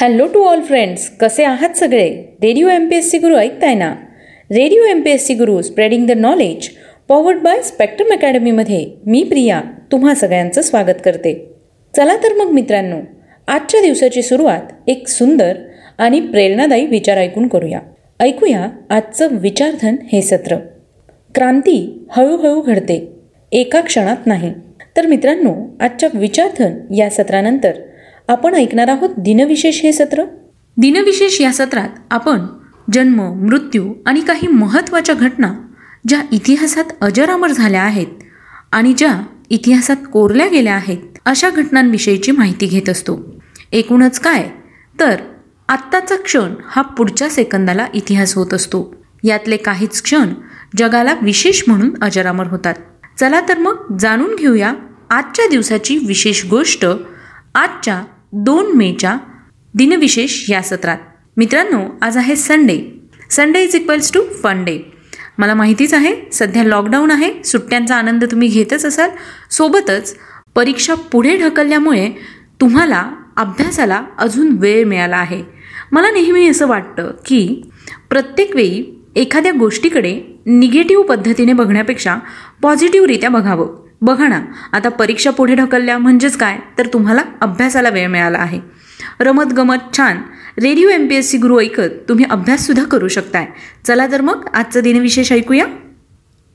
Hello to all friends कसे आहात सगळे? Radio M P S C Guru ऐकताय ना? Radio M P S C Guru spreading the knowledge powered by Spectrum अकॅडमीमध्ये मी प्रिया तुम्हा सगळ्यांचं स्वागत करते. चला तर मग मित्रांनो आजच्या दिवसाची सुरुवात एक सुंदर आणि प्रेरणादायी विचार ऐकून करूया. ऐकूया आजचं विचारधन हे सत्र. क्रांती हळूहळू घडते. एका क्षणात नाही. तर मित्रांनो आजच्या विचारधन या सत्रानंतर आपण ऐकणार आहोत दिनविशेष हे सत्र. दिनविशेष या सत्रात आपण जन्म मृत्यू आणि काही महत्त्वाच्या घटना ज्या इतिहासात अजरामर झाल्या आहेत आणि ज्या इतिहासात कोरल्या गेल्या आहेत अशा घटनांविषयीची माहिती घेत असतो. एकूणच काय? तर आत्ताचा क्षण हा पुढच्या सेकंदाला इतिहास होत असतो. यातले काहीच क्षण जगाला विशेष म्हणून अजरामर होतात. चला तर मग जाणून घेऊया आजच्या दिवसाची विशेष गोष्ट आजच्या दोन मेच्या दिनविशेष या सत्रात. मित्रांनो आज आहे Sunday Sunday is equals to fun day मला माहितीच आहे सध्या लॉकडाऊन आहे सुट्ट्यांचा आनंद तुम्ही घेतच असाल. सोबतच परीक्षा पुढे ढकलल्यामुळे तुम्हाला अभ्यासाला अजून वेळ मिळाला आहे. मला नेहमी असं वाटतं की प्रत्येक वेळी एखाद्या गोष्टीकडे निगेटिव्ह पद्धतीने बघण्यापेक्षा पॉझिटिव्हरित्या बघावं. बघा ना आता परीक्षा पुढे ढकलल्या म्हणजेच काय? तर तुम्हाला अभ्यासाला वेळ मिळाला आहे. रमत गमत छान. Radio M P S C Guru ऐकत तुम्ही अभ्याससुद्धा करू शकताय. चला तर मग आजचं दिनविशेष ऐकूया.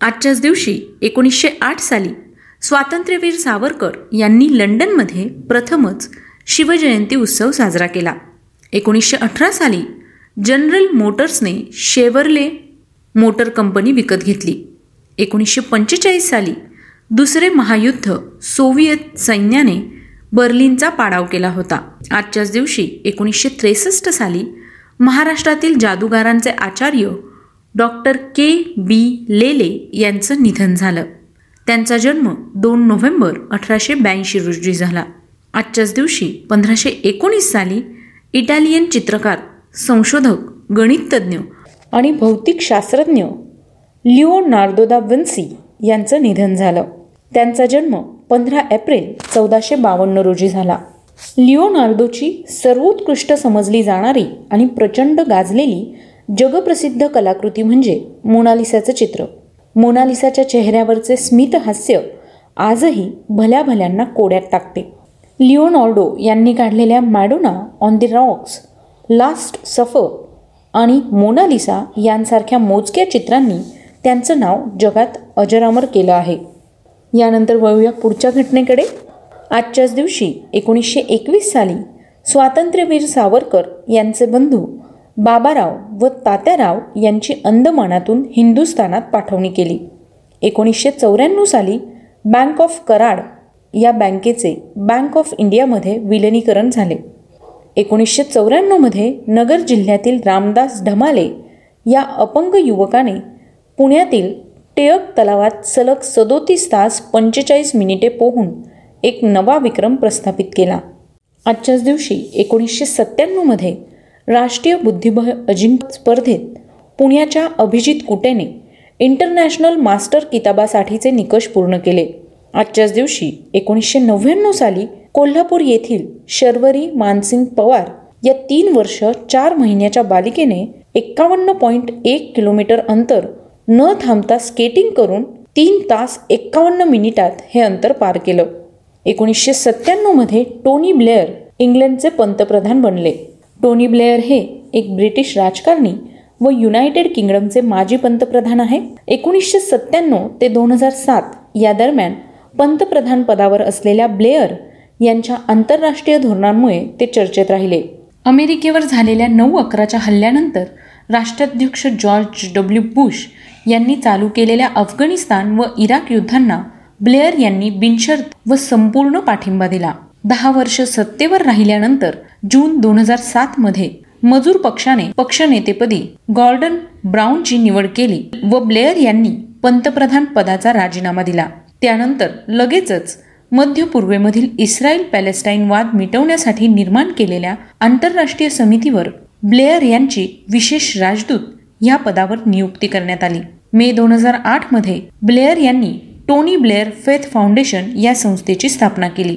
आजच्याच दिवशी एकोणीसशे आठ साली स्वातंत्र्यवीर सावरकर यांनी लंडनमध्ये प्रथमच शिवजयंती उत्सव साजरा केला. एकोणीसशे अठरा साली जनरल मोटर्सने शेवरले मोटर कंपनी विकत घेतली. एकोणीसशे पंचेचाळीस साली दुसरे महायुद्ध सोव्हिएत सैन्याने बर्लिनचा पाडाव केला होता. आजच्याच दिवशी एकोणीसशे त्रेसष्ट साली महाराष्ट्रातील जादूगारांचे आचार्य डॉक्टर के. बी. लेले यांचं निधन झालं. त्यांचा जन्म दोन नोव्हेंबर अठराशे ब्याऐंशी रोजी झाला. आजच्याच दिवशी पंधराशे एकोणीस साली इटालियन चित्रकार संशोधक गणिततज्ञ आणि भौतिक शास्त्रज्ञ लिओनार्दो दा विन्सी यांचं निधन झालं. त्यांचा जन्म पंधरा एप्रिल चौदाशे बावन्न रोजी झाला. लिओनार्दोची सर्वोत्कृष्ट समजली जाणारी आणि प्रचंड गाजलेली जगप्रसिद्ध कलाकृती म्हणजे मोनालिसाचं चित्र. मोनालिसाच्या चेहऱ्यावरचे स्मित हास्य आजही भल्या भल्यांना कोड्यात टाकते. लिओनॉर्डो यांनी काढलेल्या Madonna on the Rocks Last Supper आणि मोनालिसा यांसारख्या मोजक्या चित्रांनी त्यांचं नाव जगात अजरामर केलं आहे. यानंतर वळूया पुढच्या घटनेकडे. आजच्याच दिवशी एकोणीसशे एकवीस साली स्वातंत्र्यवीर सावरकर यांचे बंधू बाबाराव व तात्याराव यांची अंदमानातून हिंदुस्थानात पाठवणी केली. एकोणीसशे चौऱ्याण्णव साली बँक ऑफ कराड या बँकेचे बँक ऑफ इंडियामध्ये विलिनीकरण झाले. एकोणीसशे चौऱ्याण्णवमध्ये नगर जिल्ह्यातील रामदास ढमाले या अपंग युवकाने पुण्यातील टिळक तलावात सलग सदोतीस तास पंचेचाळीस मिनिटे पोहून एक नवा विक्रम प्रस्थापित केला. आजच्याच दिवशी एकोणीसशे सत्त्याण्णवमध्ये राष्ट्रीय बुद्धिबळ अजिंक्य स्पर्धेत पुण्याच्या अभिजित कुटेने इंटरनॅशनल मास्टर किताबासाठीचे निकष पूर्ण केले. आजच्याच दिवशी एकोणीसशे नव्याण्णव साली कोल्हापूर येथील शर्वरी मानसिंग पवार या तीन वर्ष चार महिन्याच्या बालिकेने एक्कावन्न पॉईंट एक किलोमीटर अंतर न थांबता स्केटिंग करून तीन तास एक्कावन्न मिनिटात हे अंतर पार केलं. एकोणीसशे सत्त्याण्णवमध्ये टोनी ब्लेअर इंग्लंडचे पंतप्रधान बनले. टोनी ब्लेअर हे एक ब्रिटिश राजकारणी व युनायटेड किंगडमचे माजी पंतप्रधान आहे. एकोणीसशे सत्त्याण्णव ते दोन हजार सात या दरम्यान पंतप्रधान पदावर असलेल्या ब्लेअर यांच्या आंतरराष्ट्रीय धोरणांमुळे ते चर्चेत राहिले. अमेरिकेवर झालेल्या नऊ अकराच्या हल्ल्यानंतर राष्ट्राध्यक्ष जॉर्ज डब्ल्यू बुश यांनी चालू केलेल्या अफगाणिस्तान व इराक युद्धांना ब्लेअर यांनी बिनशर्त व संपूर्ण पाठिंबा दिला. दहा वर्ष सत्तेवर राहिल्यानंतर जून दोन हजार सात मध्ये मजूर पक्षाने पक्षनेतेपदी गॉर्डन ब्राऊनची निवड केली व ब्लेअर यांनी पंतप्रधान पदाचा राजीनामा दिला. त्यानंतर लगेचच मध्य पूर्वेमधील इस्रायल पॅलेस्टाईन वाद मिटवण्यासाठी निर्माण केलेल्या आंतरराष्ट्रीय समितीवर ब्लेअर यांची विशेष राजदूत या पदावर नियुक्ती करण्यात आली. मे दोन हजार आठमध्ये ब्लेअर यांनी टोनी ब्लेअर फेथ फाउंडेशन या संस्थेची स्थापना केली.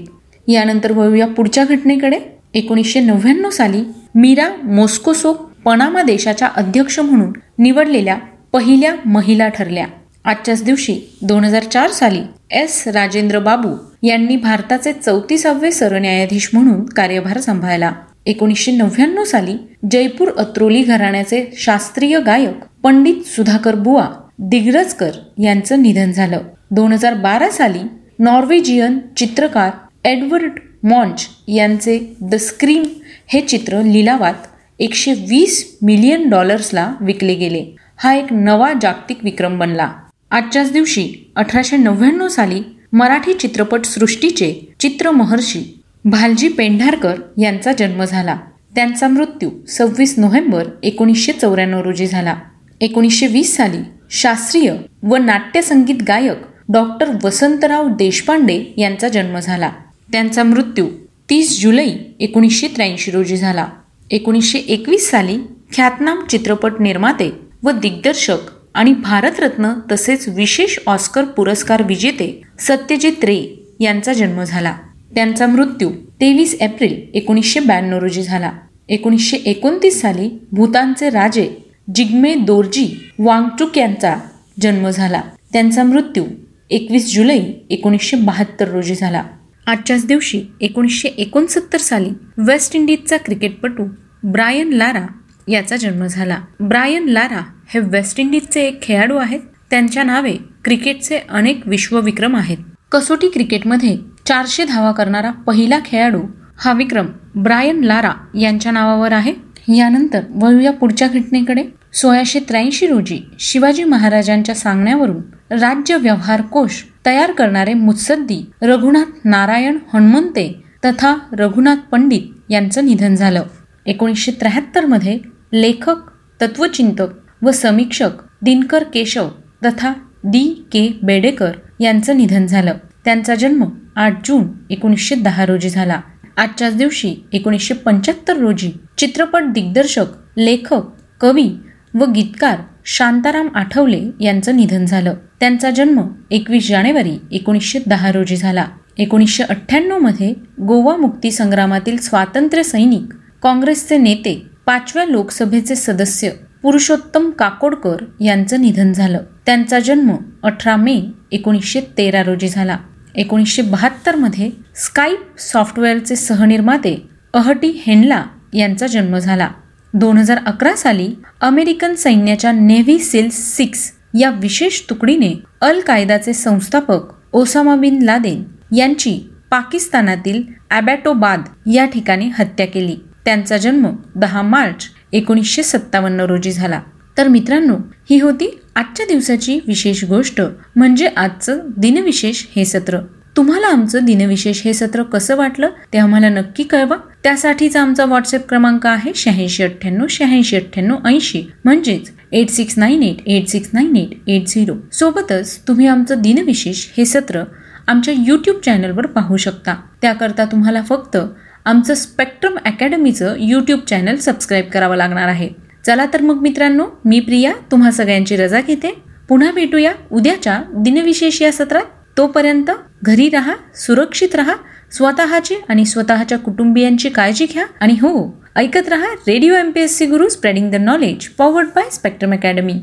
यानंतर वळूया पुढच्या घटनेकडे. एकोणीसशे नव्याण्णव साली मीरा मोस्कोसो पनामा देशाच्या अध्यक्ष म्हणून निवडलेल्या पहिल्या महिला ठरल्या. आजच्याच दिवशी दोन हजार चार साली एस राजेंद्र बाबू यांनी भारताचे चौतीसावे सरन्यायाधीश म्हणून कार्यभार सांभाळला. एकोणीसशे नव्याण्णव साली जयपूर अत्रोली घराण्याचे शास्त्रीय गायक पंडित सुधाकर बुवा दिग्रजकर यांचं निधन झालं. दोन हजार बारा साली नॉर्वेजियन चित्रकार एडवर्ड मॉन्च यांचे द स्क्रीम हे चित्र लिलावात एकशे वीस मिलियन डॉलर्सला विकले गेले. हा एक नवा जागतिक विक्रम बनला. आजच्याच दिवशी अठराशे नव्याण्णव साली मराठी चित्रपट सृष्टीचे चित्रमहर्षी भालजी पेंढारकर यांचा जन्म झाला. त्यांचा मृत्यू सव्वीस नोव्हेंबर एकोणीसशे चौऱ्याण्णव रोजी झाला. एकोणीसशे वीस साली शास्त्रीय व नाट्यसंगीत गायक डॉक्टर वसंतराव देशपांडे यांचा जन्म झाला. त्यांचा मृत्यू तीस जुलै एकोणीसशे त्र्याऐंशी रोजी झाला. एकोणीसशे एकवीस साली ख्यातनाम चित्रपट निर्माते व दिग्दर्शक आणि भारतरत्न तसेच विशेष ऑस्कर पुरस्कार विजेते सत्यजित रे यांचा जन्म झाला. त्यांचा मृत्यू तेवीस एप्रिल एकोणीसशे ब्याण्णव रोजी झाला. एकोणीसशे एकोणतीस साली भूतानचे राजे जिग्मे दोर्जी वांगचुक यांचा जन्म झाला. त्यांचा मृत्यू एकवीस जुलै एकोणीसशे बहात्तर रोजी झाला. आजच्याच दिवशी एकोणीसशे एकोणसत्तर साली वेस्ट इंडिजचा क्रिकेटपटू ब्रायन लारा याचा जन्म झाला. ब्रायन लारा हे वेस्ट इंडिजचे एक खेळाडू आहेत. त्यांच्या नावे क्रिकेटचे अनेक विश्वविक्रम आहेत. कसोटी क्रिकेटमध्ये चारशे धावा करणारा पहिला खेळाडू हा विक्रम ब्रायन लारा यांच्या नावावर आहे. यानंतर वळूया पुढच्या घटनेकडे. सोळाशे त्र्याऐंशी रोजी शिवाजी महाराजांच्या सांगण्यावरून राज्य व्यवहार कोश तयार करणारे मुत्सद्दी रघुनाथ नारायण हनुमंते तथा रघुनाथ पंडित यांचं निधन झालं. एकोणीसशे त्र्याहत्तरमध्ये लेखक तत्वचिंतक व समीक्षक दिनकर केशव तथा डी के बेडेकर यांचं निधन झालं. त्यांचा जन्म आठ जून एकोणीसशे दहा रोजी झाला. आजच्याच दिवशी एकोणीसशे पंच्याहत्तर रोजी चित्रपट दिग्दर्शक लेखक कवी व गीतकार शांताराम आठवले यांचं निधन झालं. त्यांचा जन्म एकवीस जानेवारी एकोणीसशे दहा रोजी झाला. एकोणीसशे अठ्ठ्याण्णवमध्ये गोवा मुक्ती संग्रामातील स्वातंत्र्य सैनिक काँग्रेसचे नेते पाचव्या लोकसभेचे सदस्य पुरुषोत्तम काकोडकर यांचं निधन झालं. त्यांचा जन्म अठरा मे एकोणीसशे तेरा रोजी झाला. एकोणीसशे बहात्तरमध्ये स्काईप सॉफ्टवेअरचे सहनिर्माते अहटी हेनला यांचा जन्म झाला. दोन हजार अकरा साली अमेरिकन सैन्याच्या नेव्ही सिल सिक्स या विशेष तुकडीने अल कायदाचे संस्थापक ओसामा बिन लादेन यांची पाकिस्तानातील अबॅटोबाद या ठिकाणी हत्या केली. त्यांचा जन्म दहा मार्च एकोणीसशे सत्तावन्न रोजी झाला. तर मित्रांनो ही होती आजच्या दिवसाची विशेष गोष्ट म्हणजे आजचं दिनविशेष हे सत्र. तुम्हाला आमचं दिनविशेष हे सत्र कसं वाटलं ते आम्हाला नक्की कळवा. त्यासाठीचा आमचा व्हॉट्सअप क्रमांक आहे शहाऐंशी अठ्ठ्याण्णव शहाऐंशी अठ्ठ्याण्णव ऐंशी. म्हणजेच eight six nine eight eight six nine eight eight zero सोबतच तुम्ही आमचं दिनविशेष हे सत्र आमच्या यूट्यूब चॅनलवर पाहू शकता. त्याकरता तुम्हाला फक्त आमचं स्पेक्ट्रम अकॅडमीचं यूट्यूब चॅनल सबस्क्राईब करावं लागणार आहे. चला तर मग मित्रांनो मी प्रिया तुम्हा सगळ्यांची रजा घेते. पुन्हा भेटूया उद्याच्या दिनविशेष या सत्रात. तोपर्यंत घरी राहा सुरक्षित राहा स्वतःची आणि स्वतःच्या कुटुंबियांची काळजी घ्या आणि हो ऐकत रहा radio M P S C Guru spreading the knowledge powered by Spectrum Academy